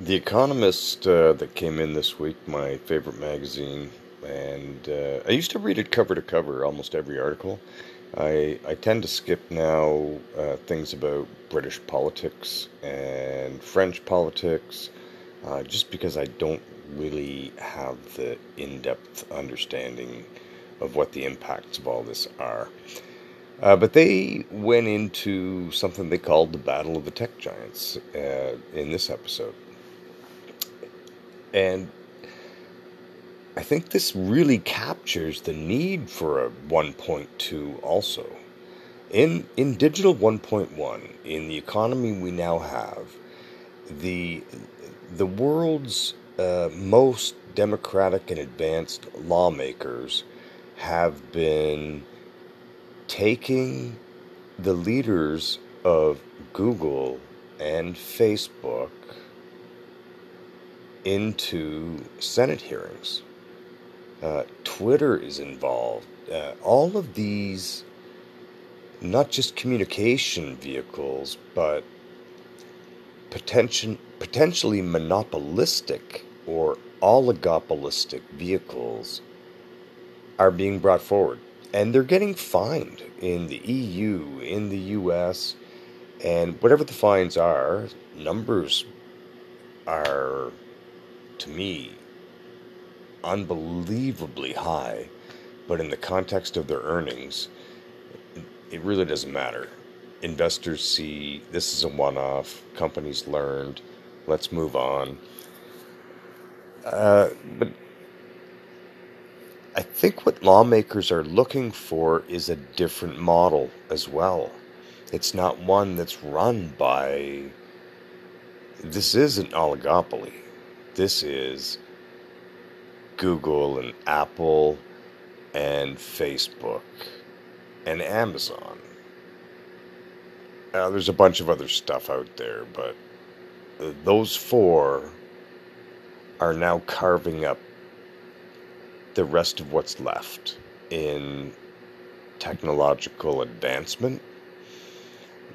The Economist uh, that came in this week, my favorite magazine, and uh, I used to read it cover to cover, almost every article. I, I tend to skip now uh, things about British politics and French politics, uh, just because I don't really have the in depth understanding of what the impacts of all this are. Uh, but they went into something they called the Battle of the Tech Giants uh, in this episode. And I think this really captures the need for a 1.2 also. In, in digital 1.1, in the economy we now have, the, the world's uh, most democratic and advanced lawmakers have been taking the leaders of Google and Facebook into Senate hearings. Uh, Twitter is involved. Uh, all of these, not just communication vehicles, but potential, potentially monopolistic or oligopolistic vehicles are being brought forward. And they're getting fined in the EU, in the US, and whatever the fines are, numbers are to me, unbelievably high, but in the context of their earnings, it really doesn't matter. Investors see this is a one off, companies learned, let's move on. Uh, but I think what lawmakers are looking for is a different model as well. It's not one that's run by. This is an oligopoly this is Google and Apple and Facebook and Amazon. Now, there's a bunch of other stuff out there, but those four are now carving up the rest of what's left in technological advancement.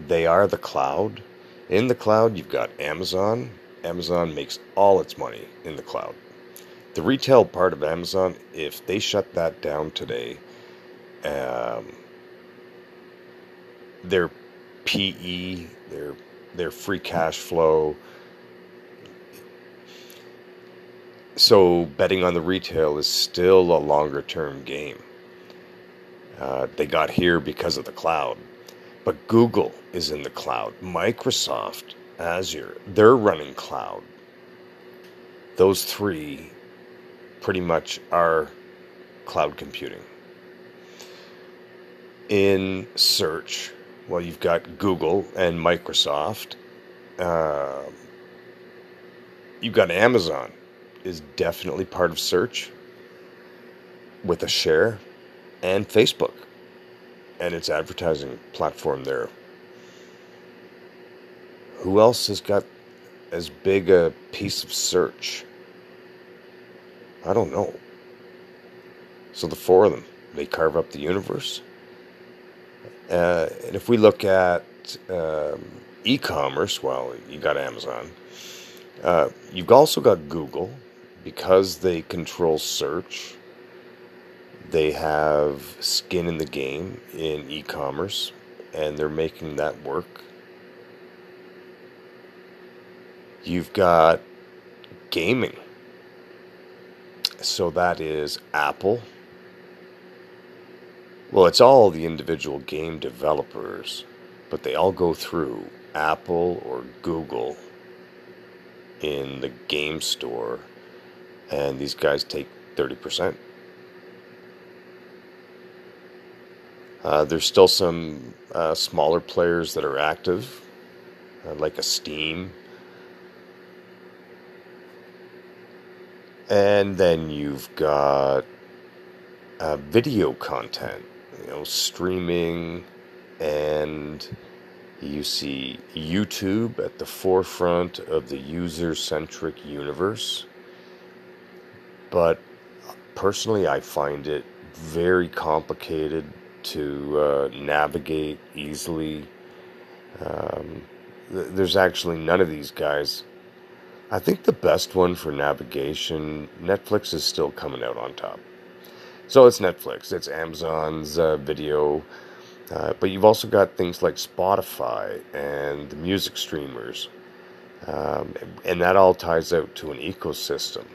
They are the cloud. In the cloud, you've got Amazon, Amazon makes all its money in the cloud. The retail part of Amazon, if they shut that down today, um, their PE, their their free cash flow. So betting on the retail is still a longer term game. Uh, they got here because of the cloud, but Google is in the cloud. Microsoft Azure, they're running cloud. Those three pretty much are cloud computing. In search, well, you've got Google and Microsoft. Uh, you've got Amazon is definitely part of search with a share, and Facebook and its advertising platform there who else has got as big a piece of search? I don't know. So the four of them, they carve up the universe. Uh, and if we look at um, e commerce, well, you got Amazon. Uh, you've also got Google because they control search. They have skin in the game in e commerce and they're making that work. You've got gaming. So that is Apple. Well, it's all the individual game developers, but they all go through Apple or Google in the game store, and these guys take 30%. Uh, there's still some uh, smaller players that are active, uh, like a Steam And then you've got uh, video content, you know, streaming, and you see YouTube at the forefront of the user centric universe. But personally, I find it very complicated to uh, navigate easily. Um, th- there's actually none of these guys I think the best one for navigation, Netflix is still coming out on top. So it's Netflix, it's Amazon's uh, video, uh, but you've also got things like Spotify and the music streamers. Um, and that all ties out to an ecosystem.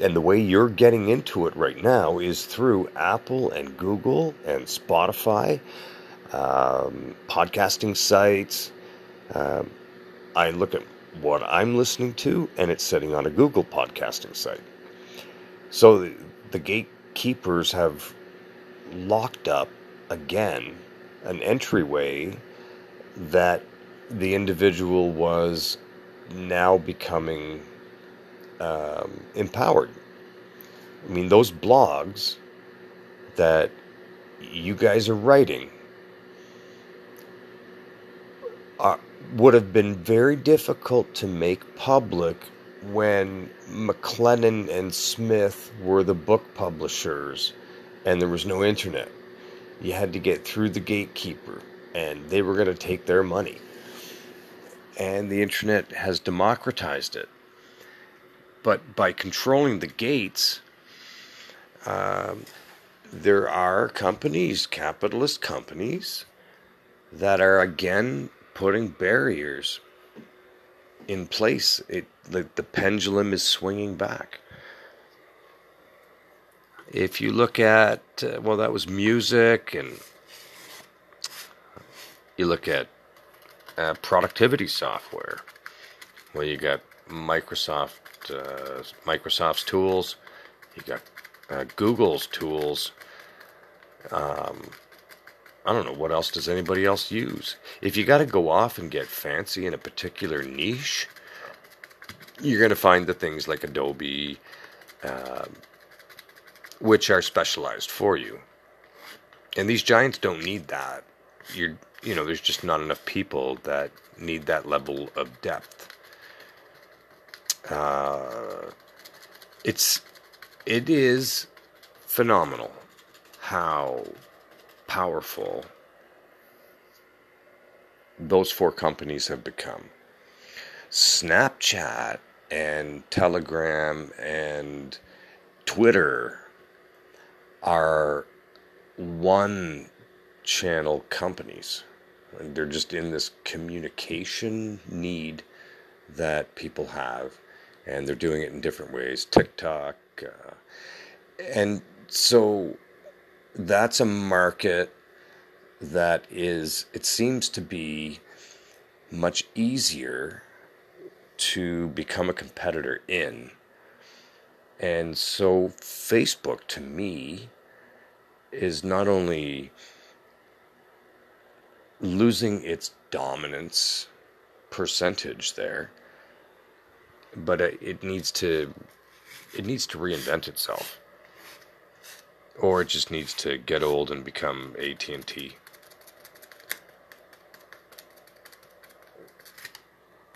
And the way you're getting into it right now is through Apple and Google and Spotify, um, podcasting sites. Um, I look at what I'm listening to, and it's sitting on a Google podcasting site. So the, the gatekeepers have locked up again an entryway that the individual was now becoming um, empowered. I mean, those blogs that you guys are writing are, would have been very difficult to make public when McLennan and Smith were the book publishers and there was no internet. You had to get through the gatekeeper and they were going to take their money. And the internet has democratized it. But by controlling the gates, um, there are companies, capitalist companies, that are again putting barriers in place. It the, the pendulum is swinging back. If you look at uh, well, that was music, and you look at uh, productivity software. Well, you got Microsoft uh, Microsoft's tools, you got uh, Google's tools. Um, I don't know what else does anybody else use. If you got to go off and get fancy in a particular niche, you're going to find the things like Adobe, uh, which are specialized for you. And these giants don't need that. You're, you know, there's just not enough people that need that level of depth. Uh, it's it is phenomenal how powerful those four companies have become. Snapchat and Telegram and Twitter are one channel companies. They're just in this communication need that people have and they're doing it in different ways TikTok. Uh, and so that's a market that is, it seems to be much easier to become a competitor in. And so Facebook to me is not only losing its dominance percentage there, but it needs to it needs to reinvent itself or it just needs to get old and become AT&T